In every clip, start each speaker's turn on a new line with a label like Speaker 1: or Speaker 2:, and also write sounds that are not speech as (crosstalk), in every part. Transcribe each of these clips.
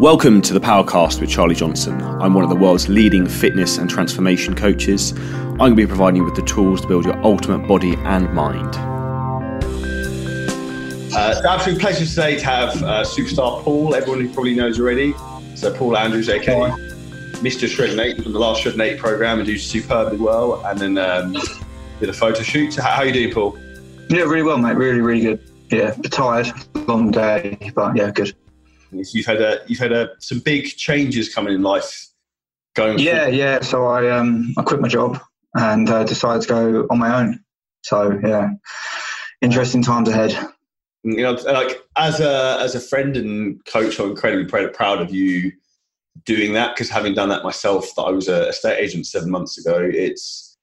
Speaker 1: Welcome to the Powercast with Charlie Johnson. I'm one of the world's leading fitness and transformation coaches. I'm going to be providing you with the tools to build your ultimate body and mind.
Speaker 2: Uh, it's an absolute pleasure today to have uh, superstar Paul, everyone who probably knows already. So, Paul Andrews, aka Mr. Shreddin8 from the last Shreddin8 program, and do superbly well. And then um, did a photo shoot. How, how you doing, Paul?
Speaker 3: Yeah, really well, mate. Really, really good. Yeah, tired, long day, but yeah, good.
Speaker 2: You've had a, you've had a, some big changes coming in life. Going.
Speaker 3: Yeah,
Speaker 2: forward.
Speaker 3: yeah. So I um I quit my job and uh, decided to go on my own. So yeah, interesting times ahead.
Speaker 2: You know, like as a as a friend and coach, I'm incredibly proud, proud of you doing that because having done that myself, that I was a estate agent seven months ago. It's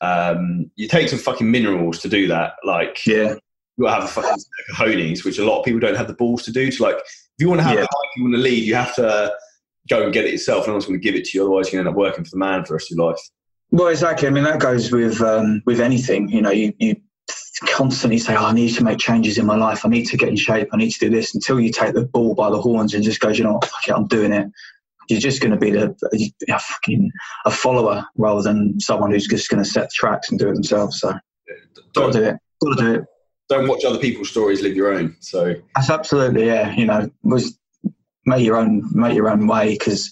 Speaker 2: um, you take some fucking minerals to do that. Like
Speaker 3: Yeah,
Speaker 2: you gotta have a fucking honies, which a lot of people don't have the balls to do. To like, if you want to have
Speaker 3: Yeah.
Speaker 2: the life you want to lead, you have to go and get it yourself. No one's going to give it to you, otherwise you end up working for the man for the rest of your life.
Speaker 3: well, exactly. I mean, that goes with um, with anything. You know, you you constantly say, oh, "I need to make changes in my life. I need to get in shape. I need to do this." Until you take the ball by the horns and just go, "You know what? Fuck it, I'm doing it." You're just going to be the a fucking a follower rather than someone who's just going to set the tracks and do it themselves. So, got to do it. Got to do it.
Speaker 2: Don't watch other people's stories, live your own. So
Speaker 3: That's absolutely yeah. You know, was make your own make your own way because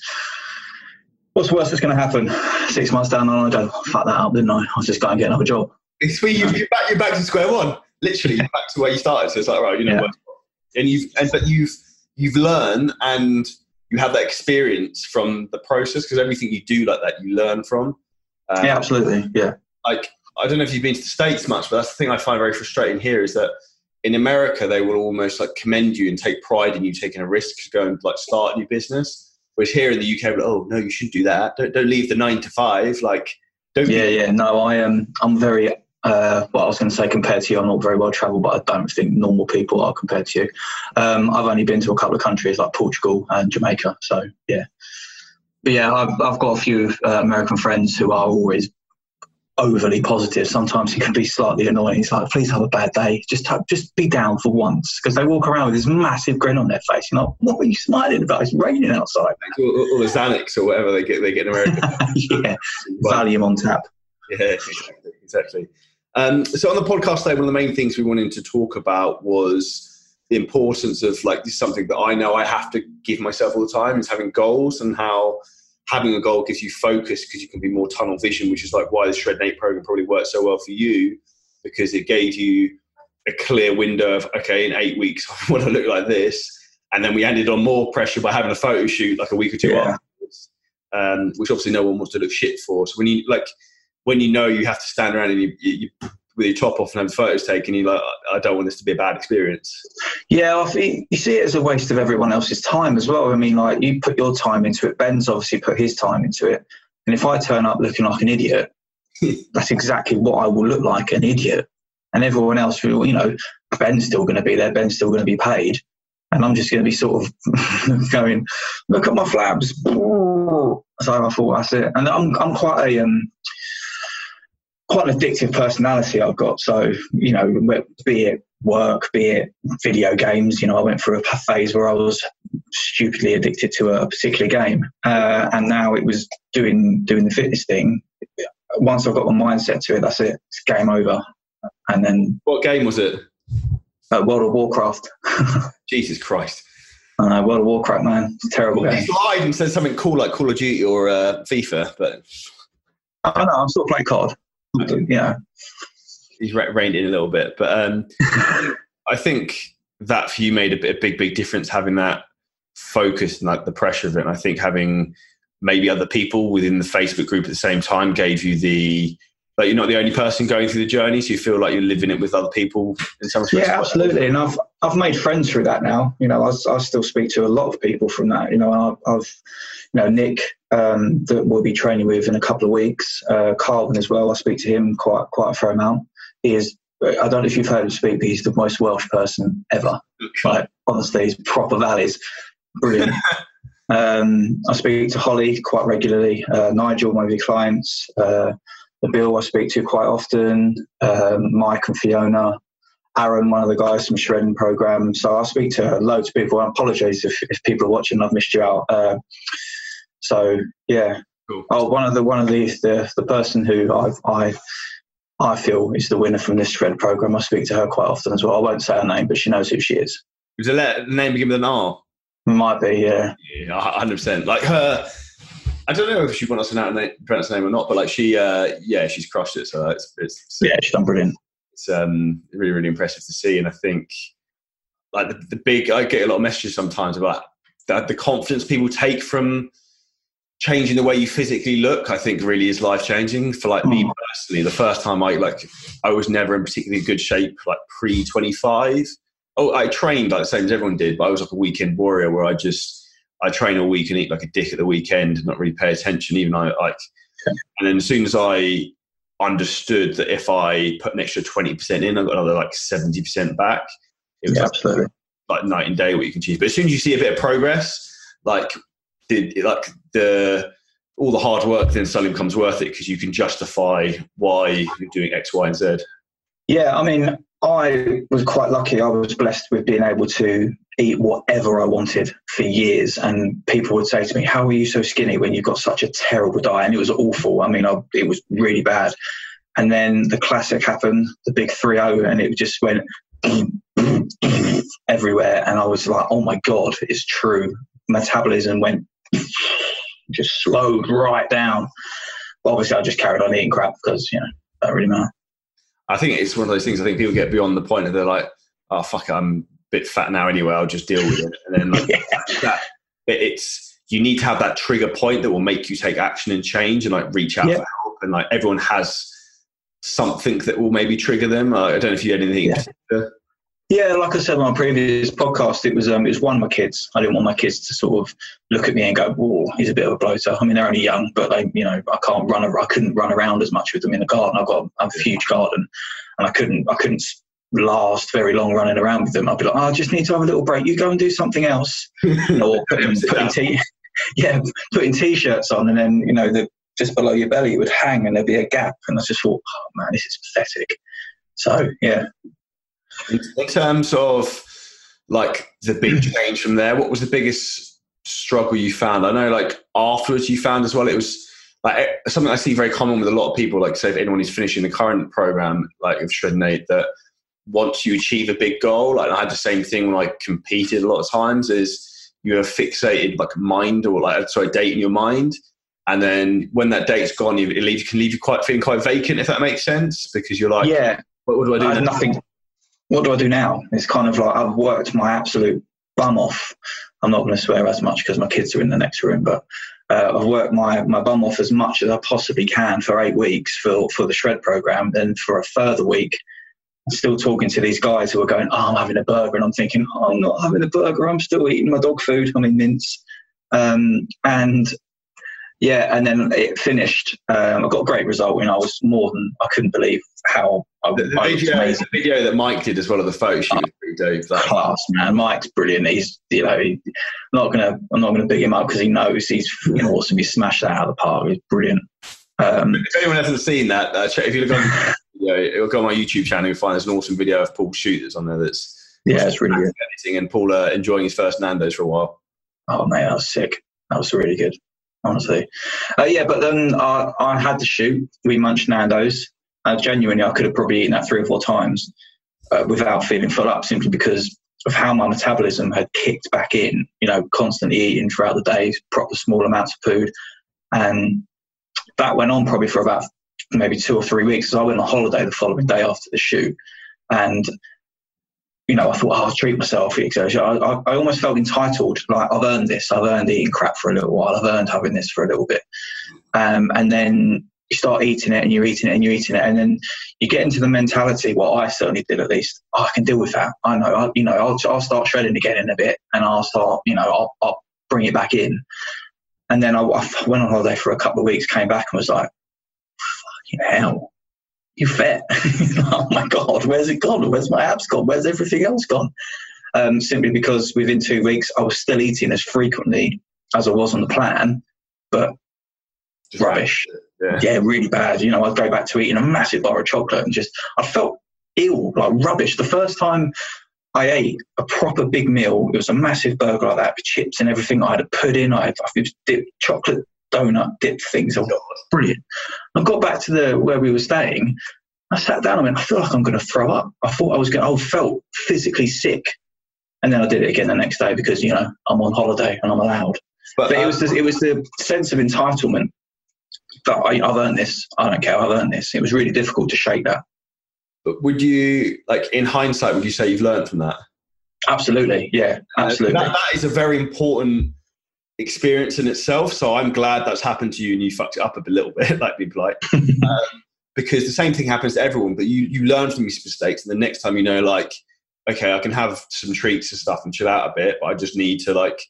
Speaker 3: what's worse that's going to happen? Six months down the line, I go fuck that up, didn't I? I was just going to get another job.
Speaker 2: it's where you, you're back. You're back to square one. Literally, you're back to where you started. So it's like right, you know,
Speaker 3: Yeah.
Speaker 2: and you've and but you've you've learned and you have that experience from the process because everything you do like that you learn from. Um,
Speaker 3: yeah, absolutely. Yeah,
Speaker 2: like I don't know if you've been to the states much, but that's the thing I find very frustrating here is that in America they will almost like commend you and take pride in you taking a risk to go and like start a new business. Whereas here in the UK, like, oh no, you shouldn't do that. Don't don't leave the nine to five. Like don't.
Speaker 3: yeah, yeah. No, I am. I'm very. Uh, well, I was going to say compared to you, I'm not very well travelled, but I don't think normal people are compared to you. Um, I've only been to a couple of countries like Portugal and Jamaica, so yeah. But yeah, I've I've got a few uh, American friends who are always overly positive. Sometimes it can be slightly annoying. It's like, please have a bad day. Just just be down for once, because they walk around with this massive grin on their face. You're like, what are you smiling about? It's raining outside.
Speaker 2: All, all the Xanax or whatever they get they get in America. (laughs)
Speaker 3: yeah, Valium on tap.
Speaker 2: Yeah, exactly. exactly. Um, so on the podcast today, one of the main things we wanted to talk about was the importance of like this is something that I know I have to give myself all the time is having goals and how having a goal gives you focus because you can be more tunnel vision, which is like why the Shreddin8 program probably worked so well for you because it gave you a clear window of okay, in eight weeks (laughs) I want to look like this, and then we ended on more pressure by having a photo shoot like a week or two
Speaker 3: Yeah.
Speaker 2: afterwards, um, which obviously no one wants to look shit for. So when you like when you know you have to stand around and you, you, you with your top off and have photos taken, you're like, I don't want this to be a bad experience.
Speaker 3: Yeah, I think you see it as a waste of everyone else's time as well. I mean, like you put your time into it. Ben's obviously put his time into it. And if I turn up looking like an idiot, (laughs) that's exactly what I will look like an idiot. And everyone else will, you know, Ben's still going to be there. Ben's still going to be paid. And I'm just going to be sort of (laughs) going, look at my flabs. So I thought that's it. And I'm, I'm quite a, um, quite an addictive personality I've got. So, you know, be it work, be it video games, you know, I went through a phase where I was stupidly addicted to a particular game. Uh, and now it was doing, doing the fitness thing. Once I've got my mindset to it, that's it. It's game over. And then
Speaker 2: What game was it?
Speaker 3: uh, World of Warcraft. (laughs)
Speaker 2: Jesus Christ.
Speaker 3: uh, World of Warcraft, man. It's a terrible game.
Speaker 2: He lied and said something cool like Call of Duty or uh, FIFA, but
Speaker 3: I don't know, I'm still playing COD. Know,
Speaker 2: he's re- reined in a little bit. But um, (laughs) I think that for you made a, bit, a big, big difference having that focus and like the pressure of it. And I think having maybe other people within the Facebook group at the same time gave you the like you're not the only person going through the journey, so you feel like you're living it with other people in some respects.
Speaker 3: Yeah, absolutely. And I've I've made friends through that now. You know, I, I still speak to a lot of people from that. You know, I've, I've you know Nick um, that we'll be training with in a couple of weeks. Uh, Carlin as well. I speak to him quite quite a fair amount. He is. I don't know if you've heard him speak, but he's the most Welsh person ever. Like honestly, he's proper valleys. Brilliant. (laughs) um, I speak to Holly quite regularly. Uh, Nigel, one of your clients. Uh, the Bill I speak to quite often. Um, Mike and Fiona. Aaron, one of the guys from Shredding Program. So I speak to loads of people. I apologise if, if people are watching. And I've missed you out. Uh, so yeah. Cool. Oh, one of the one of the the, the person who I I I feel is the winner from this shred program. I speak to her quite often as well. I won't say her name, but she knows who she is.
Speaker 2: Was the name begin with an R?
Speaker 3: Might be,
Speaker 2: yeah. Yeah, hundred percent. Like her, I don't know if she wants to pronounce her name or not, but like she, uh, yeah, she's crushed it. So it's, it's
Speaker 3: yeah, she's done brilliant.
Speaker 2: It's um, really, really impressive to see, and I think like the, the big, I get a lot of messages sometimes about the, the confidence people take from changing the way you physically look i think really is life changing for like me hmm. personally. The first time i like i was never in particularly good shape like pre 25 oh i trained like the same as everyone did but i was like a weekend warrior where i just i train all week and eat like a dick at the weekend and not really pay attention even i like and then as soon as i understood that if i put an extra 20% in i got another like 70% back
Speaker 3: it was yeah, absolutely.
Speaker 2: like night and day what you can achieve but as soon as you see a bit of progress like did like the all the hard work then suddenly becomes worth it because you can justify why you're doing X, Y, and Z.
Speaker 3: Yeah, I mean, I was quite lucky. I was blessed with being able to eat whatever I wanted for years. And people would say to me, How are you so skinny when you've got such a terrible diet? And it was awful. I mean, I, it was really bad. And then the classic happened, the big 3 0, and it just went (clears throat) everywhere. And I was like, Oh my God, it's true. Metabolism went just slowed right down. But obviously, I just carried on eating crap because you know don't really matter.
Speaker 2: I think it's one of those things. I think people get beyond the point of they're like, "Oh fuck, I'm a bit fat now anyway. I'll just deal with it." And then like, (laughs) yeah. that, it's you need to have that trigger point that will make you take action and change and like reach out yeah. for help. And like everyone has something that will maybe trigger them. Uh, I don't know if you had anything. Yeah.
Speaker 3: Yeah, like I said on my previous podcast, it was um, it was one of my kids. I didn't want my kids to sort of look at me and go, "Whoa, he's a bit of a bloater." I mean, they're only young, but they, you know, I can't run. I couldn't run around as much with them in the garden. I've got a huge garden, and I couldn't. I couldn't last very long running around with them. I'd be like, oh, "I just need to have a little break. You go and do something else," (laughs) or putting, putting t- (laughs) yeah, putting t-shirts on, and then you know the just below your belly it would hang, and there'd be a gap, and I just thought, "Oh man, this is pathetic." So yeah,
Speaker 2: in terms of like the big (clears throat) change from there, what was the biggest struggle you found? I know like afterwards you found as well, it was like eh, something I see very common with a lot of people, like say if anyone is finishing the current program, like of Shreddin8, that once you achieve a big goal, like I had the same thing when I competed a lot of times is you have fixated like mind or like sorry date in your mind and then when that date's gone you, it leave, can leave you quite feeling quite vacant if that makes sense because you're like
Speaker 3: yeah
Speaker 2: what, what do I
Speaker 3: do? nothing what do I do now? It's kind of like I've worked my absolute bum off. I'm not going to swear as much because my kids are in the next room, but uh, I've worked my, my bum off as much as I possibly can for eight weeks for, for the shred program. Then for a further week, still talking to these guys who are going, Oh, I'm having a burger. And I'm thinking, oh, I'm not having a burger. I'm still eating my dog food. I'm in mince. Um, and yeah, and then it finished. Um, I got a great result, and I was more than I couldn't believe how I,
Speaker 2: the, the video, the video that Mike did as well of the photo shoot dope.
Speaker 3: Class man, Mike's brilliant. He's you know, he, I'm not gonna I'm not gonna big him up because he knows he's you awesome. He smashed that out of the park. He's brilliant. Um,
Speaker 2: if anyone hasn't seen that, uh, if you look on, you know, it'll go on my YouTube channel. You'll find there's an awesome video of Paul shooters on there. That's
Speaker 3: yeah, it's really good.
Speaker 2: Editing and Paul uh, enjoying his first Nando's for a while.
Speaker 3: Oh man, that was sick. That was really good honestly. Uh, yeah, but then I, I had to shoot. We munched Nando's. Uh, genuinely, I could have probably eaten that three or four times uh, without feeling full up, simply because of how my metabolism had kicked back in. You know, constantly eating throughout the day, proper small amounts of food, and that went on probably for about maybe two or three weeks. So I went on holiday the following day after the shoot, and you know, I thought, oh, I'll treat myself, etc. I, I, I, almost felt entitled, like I've earned this. I've earned eating crap for a little while. I've earned having this for a little bit. Um, and then you start eating it and you're eating it and you're eating it. And then you get into the mentality, what I certainly did at least, oh, I can deal with that. I know, I, you know, I'll, I'll start shredding again in a bit and I'll start, you know, I'll, I'll bring it back in. And then I, I went on holiday for a couple of weeks, came back and was like, fucking hell you fat. (laughs) oh my God, where's it gone? Where's my abs gone? Where's everything else gone? Um, simply because within two weeks I was still eating as frequently as I was on the plan, but just rubbish. Yeah. yeah. really bad. You know, I'd go back to eating a massive bar of chocolate and just, I felt ill, like rubbish. The first time I ate a proper big meal, it was a massive burger like that with chips and everything. I had a pudding, I had was dip, chocolate donut dip things. Oh, brilliant. I got back to the where we were staying. I sat down. I went, I feel like I'm going to throw up. I thought I was going. I felt physically sick, and then I did it again the next day because you know I'm on holiday and I'm allowed. But, but it was the, it was the sense of entitlement that I, I've earned this. I don't care. I've earned this. It was really difficult to shake that.
Speaker 2: But would you, like in hindsight, would you say you've learned from that?
Speaker 3: Absolutely, yeah, absolutely.
Speaker 2: Uh, that, that is a very important experience in itself. So I'm glad that's happened to you and you fucked it up a little bit, (laughs) like be polite. (laughs) um, because the same thing happens to everyone, but you, you learn from these mistakes. And the next time you know, like, okay, I can have some treats and stuff and chill out a bit, but I just need to, like,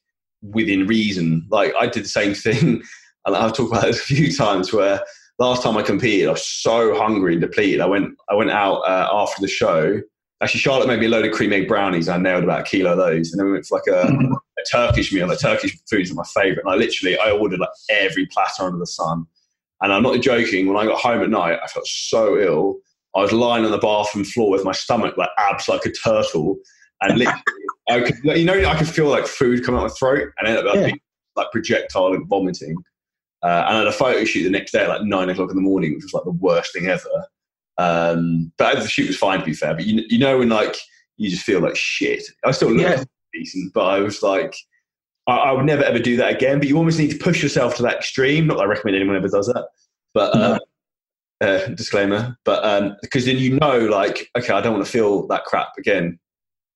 Speaker 2: within reason. Like, I did the same (laughs) thing. And I've talked about this a few times where last time I competed, I was so hungry and depleted. I went I went out uh, after the show. Actually, Charlotte made me a load of cream egg brownies. I nailed about a kilo of those, and then we went for like a, a Turkish meal. The Turkish foods are my favourite, and I literally I ordered like every platter under the sun. And I'm not joking. When I got home at night, I felt so ill. I was lying on the bathroom floor with my stomach like abs like a turtle, and literally, (laughs) I could, you know, I could feel like food coming out my throat, and ended up like, yeah. like projectile and vomiting. Uh, and I had a photo shoot the next day at like nine o'clock in the morning, which was like the worst thing ever. Um, but the shoot was fine, to be fair. But you, you know, when like you just feel like shit. I still look yeah. decent, but I was like, I, I, would never ever do that again. But you almost need to push yourself to that extreme. Not that I recommend anyone ever does that, but uh, uh, disclaimer. But um, because then you know, like, okay, I don't want to feel that crap again.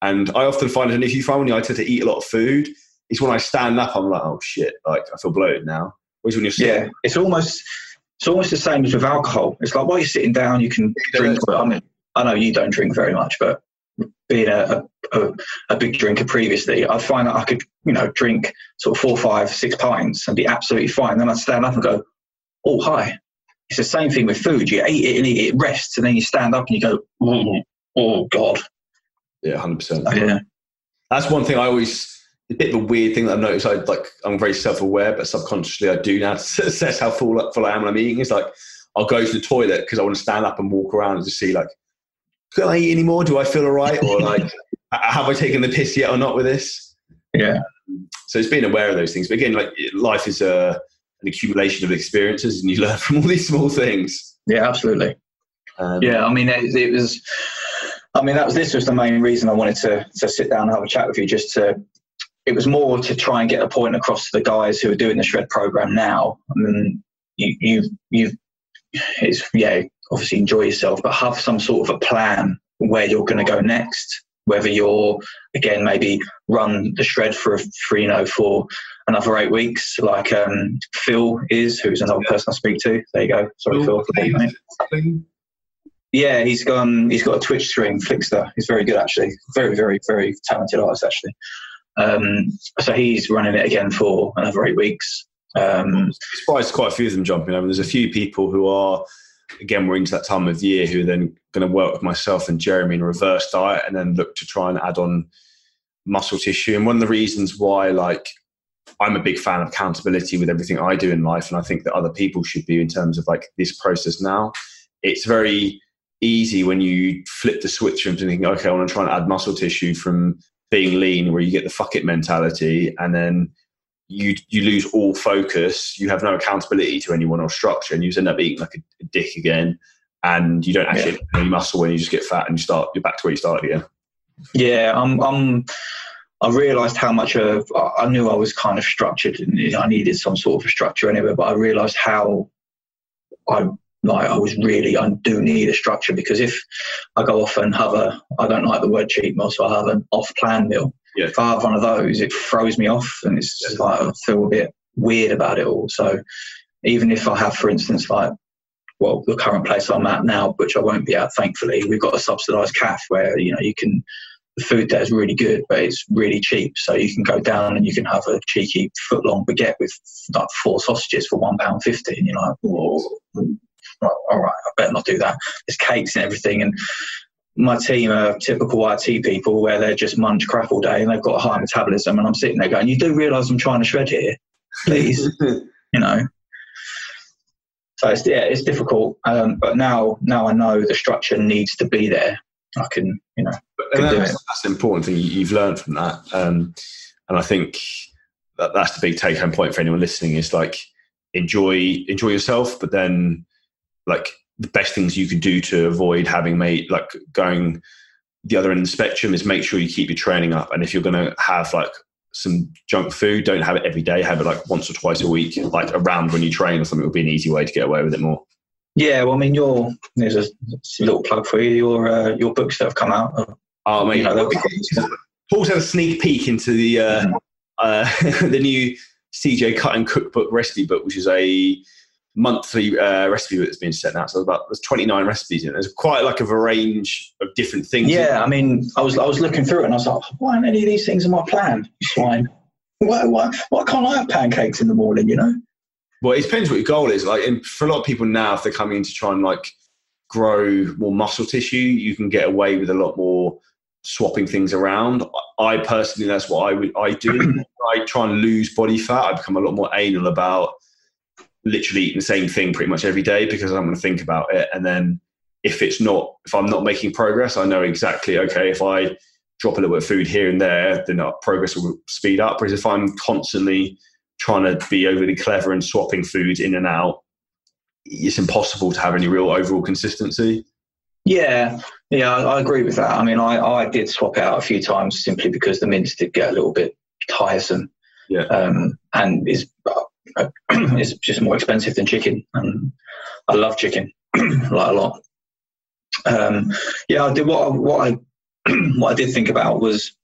Speaker 2: And I often find it an issue from when I tend to eat a lot of food. It's when I stand up, I'm like, oh shit, like I feel bloated now
Speaker 3: when you're sitting. Yeah, it's almost it's almost the same as with alcohol. It's like while you're sitting down, you can drink. I mean, I know you don't drink very much, but being a, a, a, big drinker previously, I'd find that I could, you know, drink sort of four, five, six pints and be absolutely fine. Then I'd stand up and go, oh, hi. It's the same thing with food. You eat it and eat it, rests, and then you stand up and you go, oh, oh God.
Speaker 2: Yeah, 100%. yeah. That's one thing I always a bit of a weird thing that I've noticed. I like I'm very self-aware, but subconsciously I do now (laughs) assess how full full I am when I'm eating. It's like I'll go to the toilet because I want to stand up and walk around and just see like, can I eat anymore? Do I feel all right? Or like, (laughs) have I taken the piss yet or not with this?
Speaker 3: Yeah.
Speaker 2: So it's being aware of those things. But again, like life is a an accumulation of experiences, and you learn (laughs) from all these small things.
Speaker 3: Yeah, absolutely. Um, yeah, I mean, it, it was. I mean, that was this was the main reason I wanted to to sit down and have a chat with you, just to it was more to try and get a point across to the guys who are doing the shred program now. I mean, you you you it's yeah, obviously enjoy yourself, but have some sort of a plan where you're going to go next. Whether you're again maybe run the shred for for you know for another eight weeks, like um, Phil is, who's another person I speak to. There you go. Sorry, Phil. Phil yeah, he's gone. He's got a Twitch stream, Flickster. He's very good, actually. Very, very, very talented artist, actually. Um, so he's running it again for another eight weeks. Um,
Speaker 2: surprised quite a few of them jumping. Mean, there's a few people who are, again, we're into that time of year who are then going to work with myself and Jeremy in reverse diet and then look to try and add on muscle tissue. And one of the reasons why, like, I'm a big fan of accountability with everything I do in life, and I think that other people should be in terms of like this process now. It's very easy when you flip the switch from thinking, okay, I want to try and add muscle tissue from being lean where you get the fuck it mentality and then you you lose all focus you have no accountability to anyone or structure and you end up eating like a, dick again and you don't actually yeah. have any muscle when you just get fat and you start you're back to where you started again
Speaker 3: yeah i'm i'm I realised how much of I knew I was kind of structured and I needed some sort of a structure anyway, but I realised how I like I was really I do need a structure because if I go off and have a I don't like the word cheat meal, so I have an off plan meal. Yeah. If I have one of those, it throws me off and it's yeah. like I feel a bit weird about it all. So even if I have, for instance, like well, the current place I'm at now, which I won't be at, thankfully, we've got a subsidised calf where you know you can the food there is really good, but it's really cheap. So you can go down and you can have a cheeky foot long baguette with like four sausages for one pound fifty, and you're like, whoa, all right, I better not do that. There's cakes and everything. And my team are typical IT people where they're just munch crap all day and they've got a high metabolism. And I'm sitting there going, you do realize I'm trying to shred here, please, (laughs) you know? So it's, yeah, it's difficult. Um, but now, now I know the structure needs to be there. I can, you know,
Speaker 2: and that's, that's, an important thing you've learned from that. Um, and I think that that's the big take home point for anyone listening is like enjoy enjoy yourself, but then like the best things you could do to avoid having made like going the other end of the spectrum is make sure you keep your training up. And if you're going to have like some junk food, don't have it every day. Have it like once or twice a week, like around when you train or something would be an easy way to get away with it more.
Speaker 3: Yeah, well, I mean, your there's a, little plug for you. Your uh, your books that have come out.
Speaker 2: oh, mate, you know, Paul's had a sneak peek into the uh, mm-hmm. uh, (laughs) the new CJ Cutting Cookbook recipe book, which is a monthly uh, recipe that's been set out. So about there's 29 recipes in it. There's quite like a range of different things.
Speaker 3: Yeah, I mean, I was I was looking through it and I was like, why aren't any of these things in my plan? Swine. why, why, why can't I have pancakes in the morning? You know.
Speaker 2: Well, it depends what your goal is. Like for a lot of people now, if they're coming in to try and like grow more muscle tissue, you can get away with a lot more swapping things around. I personally, that's what I would I do. (clears throat) I try and lose body fat. I become a lot more anal about literally eating the same thing pretty much every day because I'm going to think about it. And then if it's not, if I'm not making progress, I know exactly, okay, if I drop a little bit of food here and there, then our progress will speed up. Whereas if I'm constantly trying to be overly clever and swapping foods in and out, it's impossible to have any real overall consistency.
Speaker 3: Yeah, yeah, I, I agree with that. I mean, I, I did swap out a few times simply because the mince did get a little bit tiresome.
Speaker 2: Yeah.
Speaker 3: Um, and is (clears throat) is just more expensive than chicken, and I love chicken (clears throat) like a lot. Um, yeah, I did what what I (clears throat) what I did think about was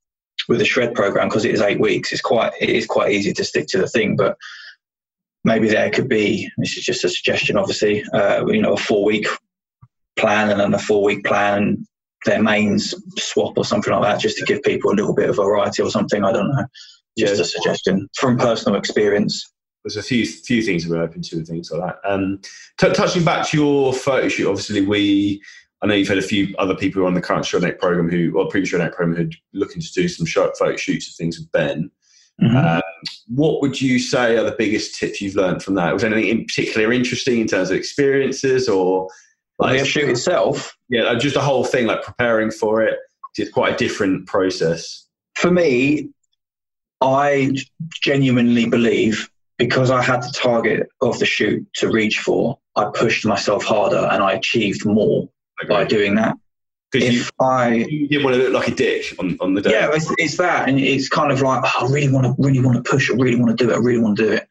Speaker 3: with the shred program because it is eight weeks. It's quite it is quite easy to stick to the thing, but maybe there could be this is just a suggestion, obviously. Uh, you know, a four week plan and then a four week plan, their mains swap or something like that, just to give people a little bit of variety or something. I don't know. Just yeah. a suggestion from personal experience
Speaker 2: there's a few few things we're open to and things like that. Um, t- touching back to your photo shoot, obviously we. I know you've had a few other people who are on the current Shreddin8 program who, or previous Shreddin8 program, who are looking to do some short photo shoots of things with Ben. Mm-hmm. Um, what would you say are the biggest tips you've learned from that? Was anything in particular interesting in terms of experiences or
Speaker 3: like the shoot itself?
Speaker 2: Yeah, just the whole thing, like preparing for it. It's quite a different process.
Speaker 3: For me, I genuinely believe because I had the target of the shoot to reach for, I pushed myself harder and I achieved more okay. by doing that.
Speaker 2: Because you, I, you didn't want to look like a dick on, on the day.
Speaker 3: Yeah, it's, it's that, and it's kind of like oh, I really want to, really want to push. I really want to do it. I really want to do it.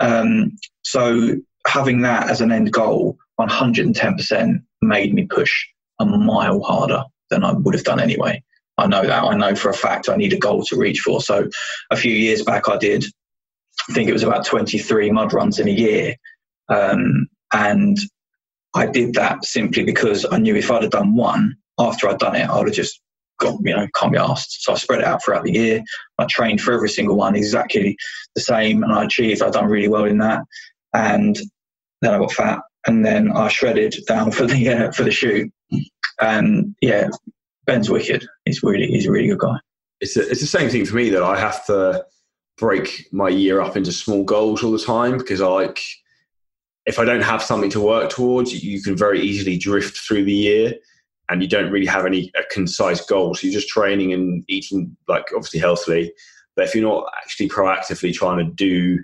Speaker 3: Um, so having that as an end goal, 110% made me push a mile harder than I would have done anyway. I know that. I know for a fact I need a goal to reach for. So a few years back, I did I think it was about 23 mud runs in a year. Um, and I did that simply because I knew if I'd have done one after I'd done it, I would have just got, you know, can't be asked. So I spread it out throughout the year. I trained for every single one exactly the same and I achieved, I'd done really well in that. And then I got fat and then I shredded down for the, uh, for the shoot. And yeah, Ben's wicked. He's really, he's a really good guy.
Speaker 2: It's, a, it's the same thing for me that I have to, break my year up into small goals all the time because I like if I don't have something to work towards, you can very easily drift through the year and you don't really have any a concise goal. So you're just training and eating like obviously healthily. But if you're not actually proactively trying to do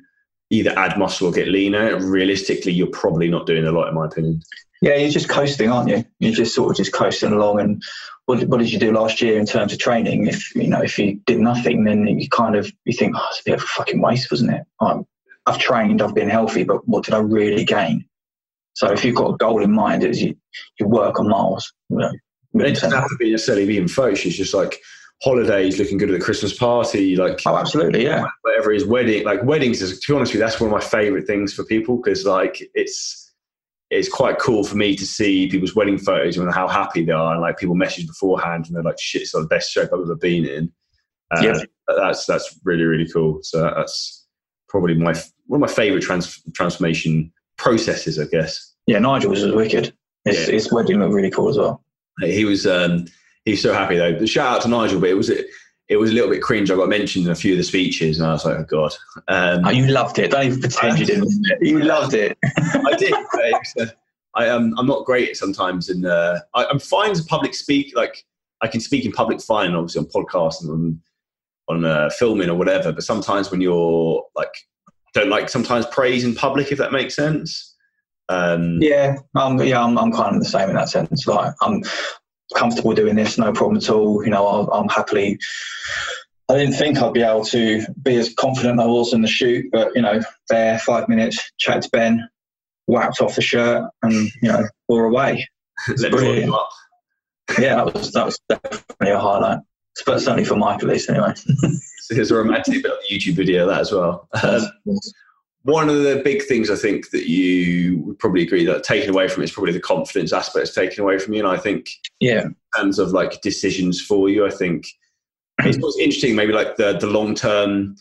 Speaker 2: either add muscle or get leaner, realistically you're probably not doing a lot in my opinion.
Speaker 3: Yeah, you're just coasting, aren't you? You're just sort of just coasting along and what, what did you do last year in terms of training? If you know, if you did nothing, then you kind of you think, oh, it's a bit of a fucking waste, wasn't it? I'm, I've trained, I've been healthy, but what did I really gain? So if you've got a goal in mind, is you you work on miles. You know,
Speaker 2: it doesn't have to be necessarily being photos. It's just like holidays, looking good at the Christmas party, like
Speaker 3: oh, absolutely, yeah.
Speaker 2: Whatever is wedding, like weddings is to be honest with you, that's one of my favorite things for people because like it's it's quite cool for me to see people's wedding photos and how happy they are. And like people message beforehand and they're like, shit, it's the best shape I've ever been in. Uh, yeah. That's, that's really, really cool. So that's probably my, one of my favorite trans, transformation processes, I guess.
Speaker 3: Yeah. Nigel was wicked. His, yeah. his wedding looked really cool as well.
Speaker 2: He was, um, he's so happy though. The shout out to Nigel, but it was, it was a little bit cringe. I got mentioned in a few of the speeches, and I was like, "Oh God!"
Speaker 3: Um, oh, you loved it. Don't even pretend you didn't. (laughs) You loved it.
Speaker 2: I did. I am I'm not great sometimes in uh, I, I'm fine to public speak like I can speak in public fine obviously on podcasts and on on uh, filming or whatever but sometimes when you're like don't like sometimes praise in public if that makes sense
Speaker 3: um, yeah um, yeah I'm, I'm kind of the same in that sense like I'm comfortable doing this no problem at all you know I'm, I'm happily I didn't think I'd be able to be as confident I was in the shoot, but you know, there five minutes, chat to Ben, whacked off the shirt, and you know, we're away. (laughs) yeah, that was that was definitely a highlight. But certainly for Mike at least, anyway. (laughs)
Speaker 2: so here's a romantic bit of the YouTube video that as well. Um, one of the big things I think that you would probably agree that taken away from it is probably the confidence aspect is taken away from you. And I think,
Speaker 3: yeah,
Speaker 2: in terms of like decisions for you, I think (clears throat) it's interesting. Maybe like the the long term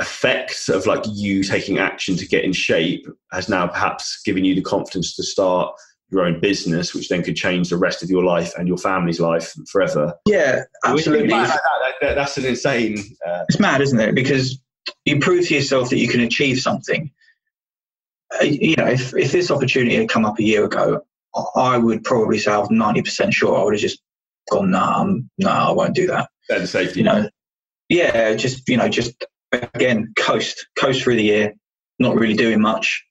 Speaker 2: effects of like you taking action to get in shape has now perhaps given you the confidence to start your own business, which then could change the rest of your life and your family's life forever.
Speaker 3: Yeah, absolutely. That,
Speaker 2: that, that's an insane.
Speaker 3: Uh, it's mad, isn't it? Because you prove to yourself that you can achieve something. Uh, you know, if, if this opportunity had come up a year ago, I would probably say I was 90% sure I would have just gone, nah, no, nah, I won't do that.
Speaker 2: Better safety.
Speaker 3: You know, yeah, just, you know, just again, coast, coast through the year, not really doing much.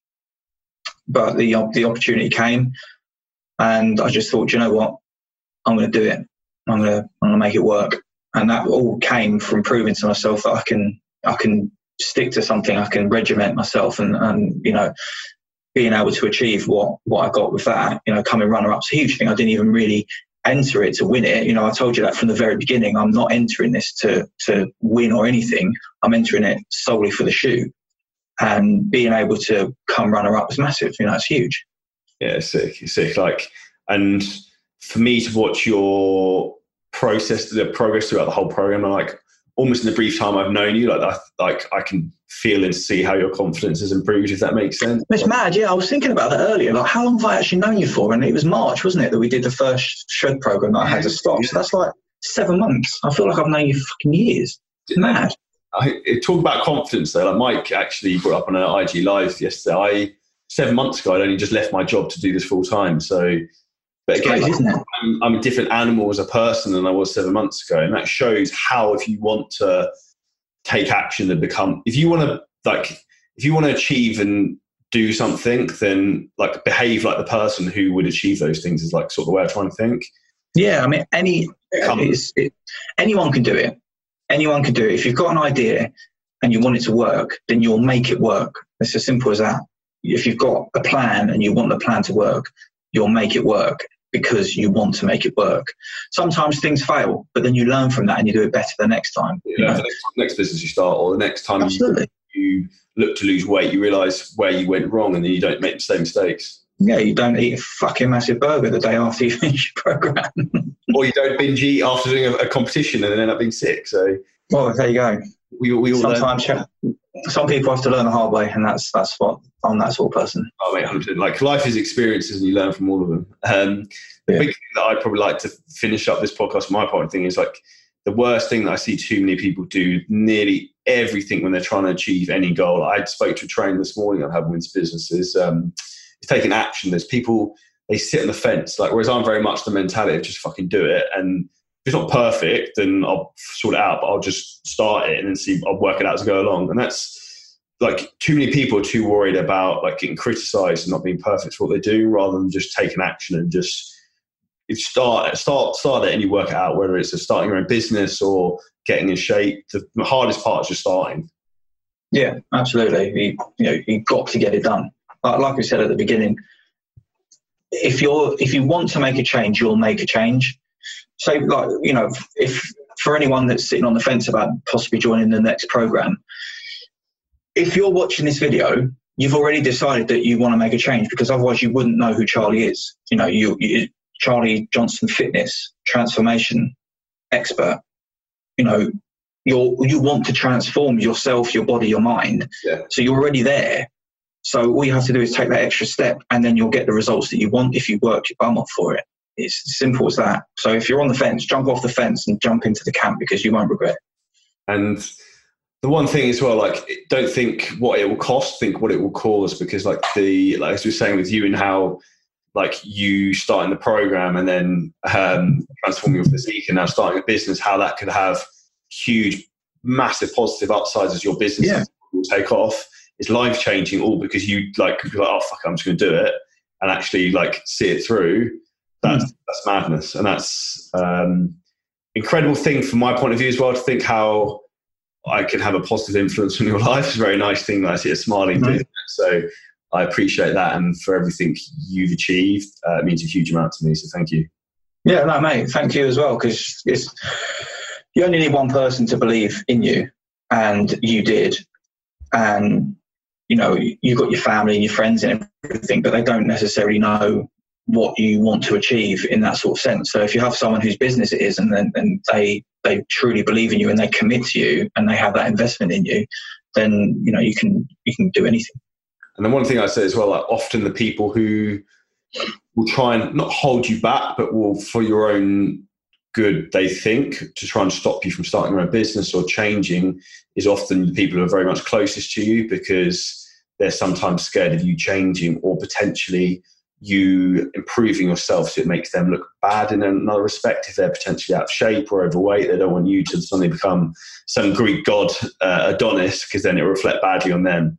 Speaker 3: But the, the opportunity came and I just thought, you know what? I'm going to do it. I'm going to, I'm going to make it work. And that all came from proving to myself that I can, I can stick to something. I can regiment myself and, and, you know, being able to achieve what, what I got with that, you know, coming runner up's a huge thing. I didn't even really enter it to win it. You know, I told you that from the very beginning. I'm not entering this to to win or anything. I'm entering it solely for the shoot. And being able to come runner up was massive. You know, it's huge.
Speaker 2: Yeah, sick, sick. Like, and for me to watch your process, the progress throughout the whole program, I'm like almost in the brief time I've known you, like I, like I can feel and see how your confidence has improved. If that makes sense.
Speaker 3: It's mad. Yeah, I was thinking about that earlier. Like, how long have I actually known you for? And it was March, wasn't it, that we did the first shred program that I had to stop. So that's like seven months. I feel like I've known you for fucking years. It's mad.
Speaker 2: I, talk about confidence though. Like Mike actually brought up on an IG live yesterday. I seven months ago I'd only just left my job to do this full time. So but again, like, I'm, I'm, a different animal as a person than I was seven months ago, and that shows how if you want to take action and become, if you want to like, if you want to achieve and do something, then like behave like the person who would achieve those things is like sort of the way I try and think.
Speaker 3: Yeah, I mean, any it, anyone can do it. Anyone can do it. If you've got an idea and you want it to work, then you'll make it work. It's as simple as that. If you've got a plan and you want the plan to work, you'll make it work because you want to make it work. Sometimes things fail, but then you learn from that and you do it better the next time.
Speaker 2: Yeah, the next, next, business you start or the next time you, you, look to lose weight, you realise where you went wrong and then you don't make the same mistakes.
Speaker 3: Yeah, you don't eat a fucking massive burger the day after you finish your program. (laughs)
Speaker 2: or you don't binge eat after doing a, a, competition and then end up being sick. So,
Speaker 3: well, there you go.
Speaker 2: We, we all
Speaker 3: sometimes some people have to learn the hard way, and that's that's what I'm that sort of person.
Speaker 2: Oh, mate, 100 Like life is experiences, and you learn from all of them. Um, the big thing that I'd probably like to finish up this podcast, my point thing is like the worst thing that I see too many people do nearly everything when they're trying to achieve any goal. I spoke to a trainer this morning on Having Wins Businesses. Um, it's taking action. There's people they sit on the fence, like whereas I'm very much the mentality of just fucking do it and if it's not perfect, then I'll sort it out. But I'll just start it and then see. I'll work it out as I go along. And that's like too many people are too worried about like getting criticised and not being perfect for what they do, rather than just taking action and just start start start it and you work it out. Whether it's starting your own business or getting in shape, the hardest part is just starting.
Speaker 3: Yeah, absolutely. You, you know, you've got to get it done. Like, like we said at the beginning, if you're if you want to make a change, you'll make a change so like you know if for anyone that's sitting on the fence about possibly joining the next program if you're watching this video you've already decided that you want to make a change because otherwise you wouldn't know who charlie is. You know you, you charlie johnson fitness transformation expert. You know you you want to transform yourself your body your mind.
Speaker 2: Yeah.
Speaker 3: so you're already there. So all you have to do is take that extra step and then you'll get the results that you want if you work your bum off for it it's as simple as that. So if you're on the fence, jump off the fence and jump into the camp because you won't regret.
Speaker 2: And the one thing as well, like don't think what it will cost, think what it will cause because like the like as we were saying with you and how like you starting the program and then um, transforming your physique and now starting a business, how that could have huge, massive positive upsides as your business
Speaker 3: Yeah.
Speaker 2: will take off. It's life changing, all because you like, like, oh fuck, I'm just going to do it, and actually like see it through. That's that's madness, and that's um, incredible thing from my point of view as well. To think how I can have a positive influence on your (laughs) life is a very nice thing. That I see a smiling business, so I appreciate that, and for everything you've achieved, uh, it means a huge amount to me. So thank you.
Speaker 3: Yeah, no, mate. Thank you as well, because it's you only need one person to believe in you, and you did, and you know you got your family and your friends and everything, but they don't necessarily know what you want to achieve in that sort of sense. So if you have someone whose business it is, and then and they they truly believe in you and they commit to you and they have that investment in you, then you know you can you can do anything.
Speaker 2: And then one thing I say as well, like often the people who will try and not hold you back, but will for your own good, they think to try and stop you from starting your own business or changing is often the people who are very much closest to you because they're sometimes scared of you changing or potentially you improving yourself so it makes them look bad in another respect if they're potentially out of shape or overweight they don't want you to suddenly become some greek god uh, adonis because then it will reflect badly on them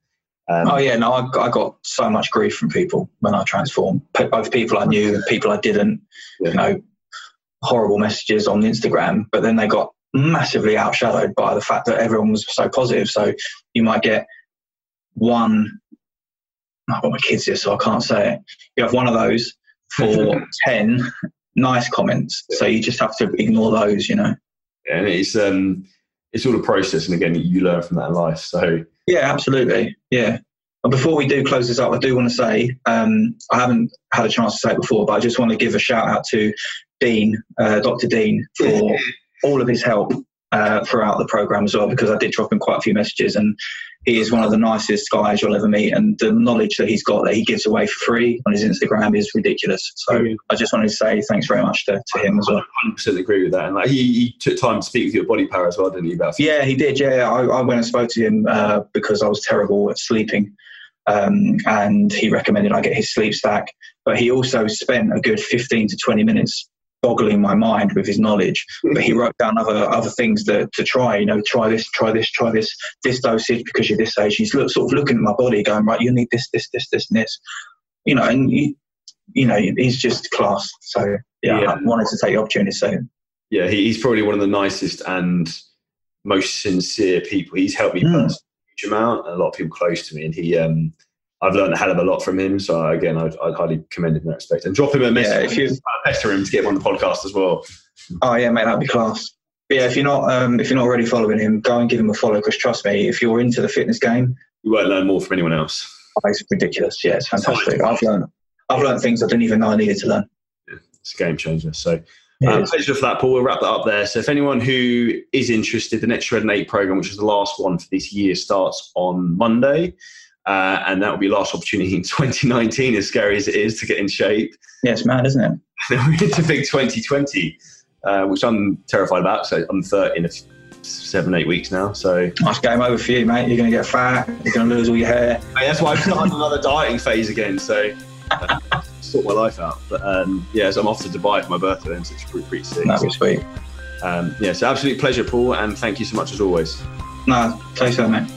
Speaker 2: um,
Speaker 3: Oh yeah, no, I, I got so much grief from people when I transformed. P- Both people I knew and people I didn't.
Speaker 2: Yeah.
Speaker 3: You know, horrible messages on Instagram, but then they got massively outshadowed by the fact that everyone was so positive. So you might get one. I've got my kids here, so I can't say it. You have one of those for (laughs) ten nice comments. So you just have to ignore those. You know.
Speaker 2: and it's um it's all a process and again you learn from that in life so
Speaker 3: Yeah, absolutely. Yeah. And before we do close this up, I do want to say um, I haven't had a chance to say it before, but I just want to give a shout out to Dean, uh, Dr. Dean, for (laughs) all of his help uh, throughout the program as well, because I did drop him quite a few messages, and he is one of the nicest guys you'll ever meet, and the knowledge that he's got that he gives away for free on his Instagram is ridiculous. So. I just wanted to say thanks very much to, to him as well.
Speaker 2: I 100% agree with that and like he, he took time to speak with you at BodyPower as well didn't he about
Speaker 3: Yeah, he did. Yeah, I, I went and spoke to him uh, because I was terrible at sleeping, um, and he recommended I get his sleep stack. But he also spent a good fifteen to twenty minutes boggling my mind with his knowledge. But he wrote down other other things that to try. You know, try this, try this, try this, this dosage because you're this age. He's look, sort of looking at my body, going right, you need this, this, this, this, and this. You know, and you, you know, he's just class. So yeah,
Speaker 2: Yeah.
Speaker 3: I wanted to take the opportunity So
Speaker 2: yeah he's probably one of the nicest and most sincere people he's helped me
Speaker 3: Mm.
Speaker 2: personally huge amount and a lot of people close to me and he um I've learned a hell of a lot from him, so again, I'd, I'd highly commend him in that respect. And drop him a message, Yeah,
Speaker 3: if you-
Speaker 2: pester him to get him on the podcast as well.
Speaker 3: Oh yeah, mate, that'd be class. But yeah, if you're not um, if you're not already following him, go and give him a follow. Because trust me, if you're into the fitness game,
Speaker 2: You won't learn more from anyone else.
Speaker 3: oh, it's ridiculous. Yeah, it's fantastic. I've learned I've learned things I didn't even know I needed to learn.
Speaker 2: It's a game changer. So
Speaker 3: Yeah,
Speaker 2: Um, pleasure for that, Paul. We'll wrap that up there. So, if anyone who is interested, the next Shreddin8 program, which is the last one for this year, starts on Monday. Uh, and that will be last opportunity in (laughs) 2019, as scary as it is to get in shape.
Speaker 3: yeah, it's mad, isn't it? (laughs)
Speaker 2: Then we're into big 2020, uh, which I'm terrified about. So, I'm 30 in a f- seven, eight weeks now. So,
Speaker 3: Nice game over for you, mate. You're going to get fat. You're going to lose all your hair.
Speaker 2: Hey, that's why I've started another dieting phase again. So, uh, sort my life out. But um, yeah, so I'm off to Dubai for my birthday, and so it's pretty, pretty sick.
Speaker 3: That'd be sweet.
Speaker 2: Um, yeah, so absolute pleasure, Paul, and thank you so much as always.
Speaker 3: No, care, mate.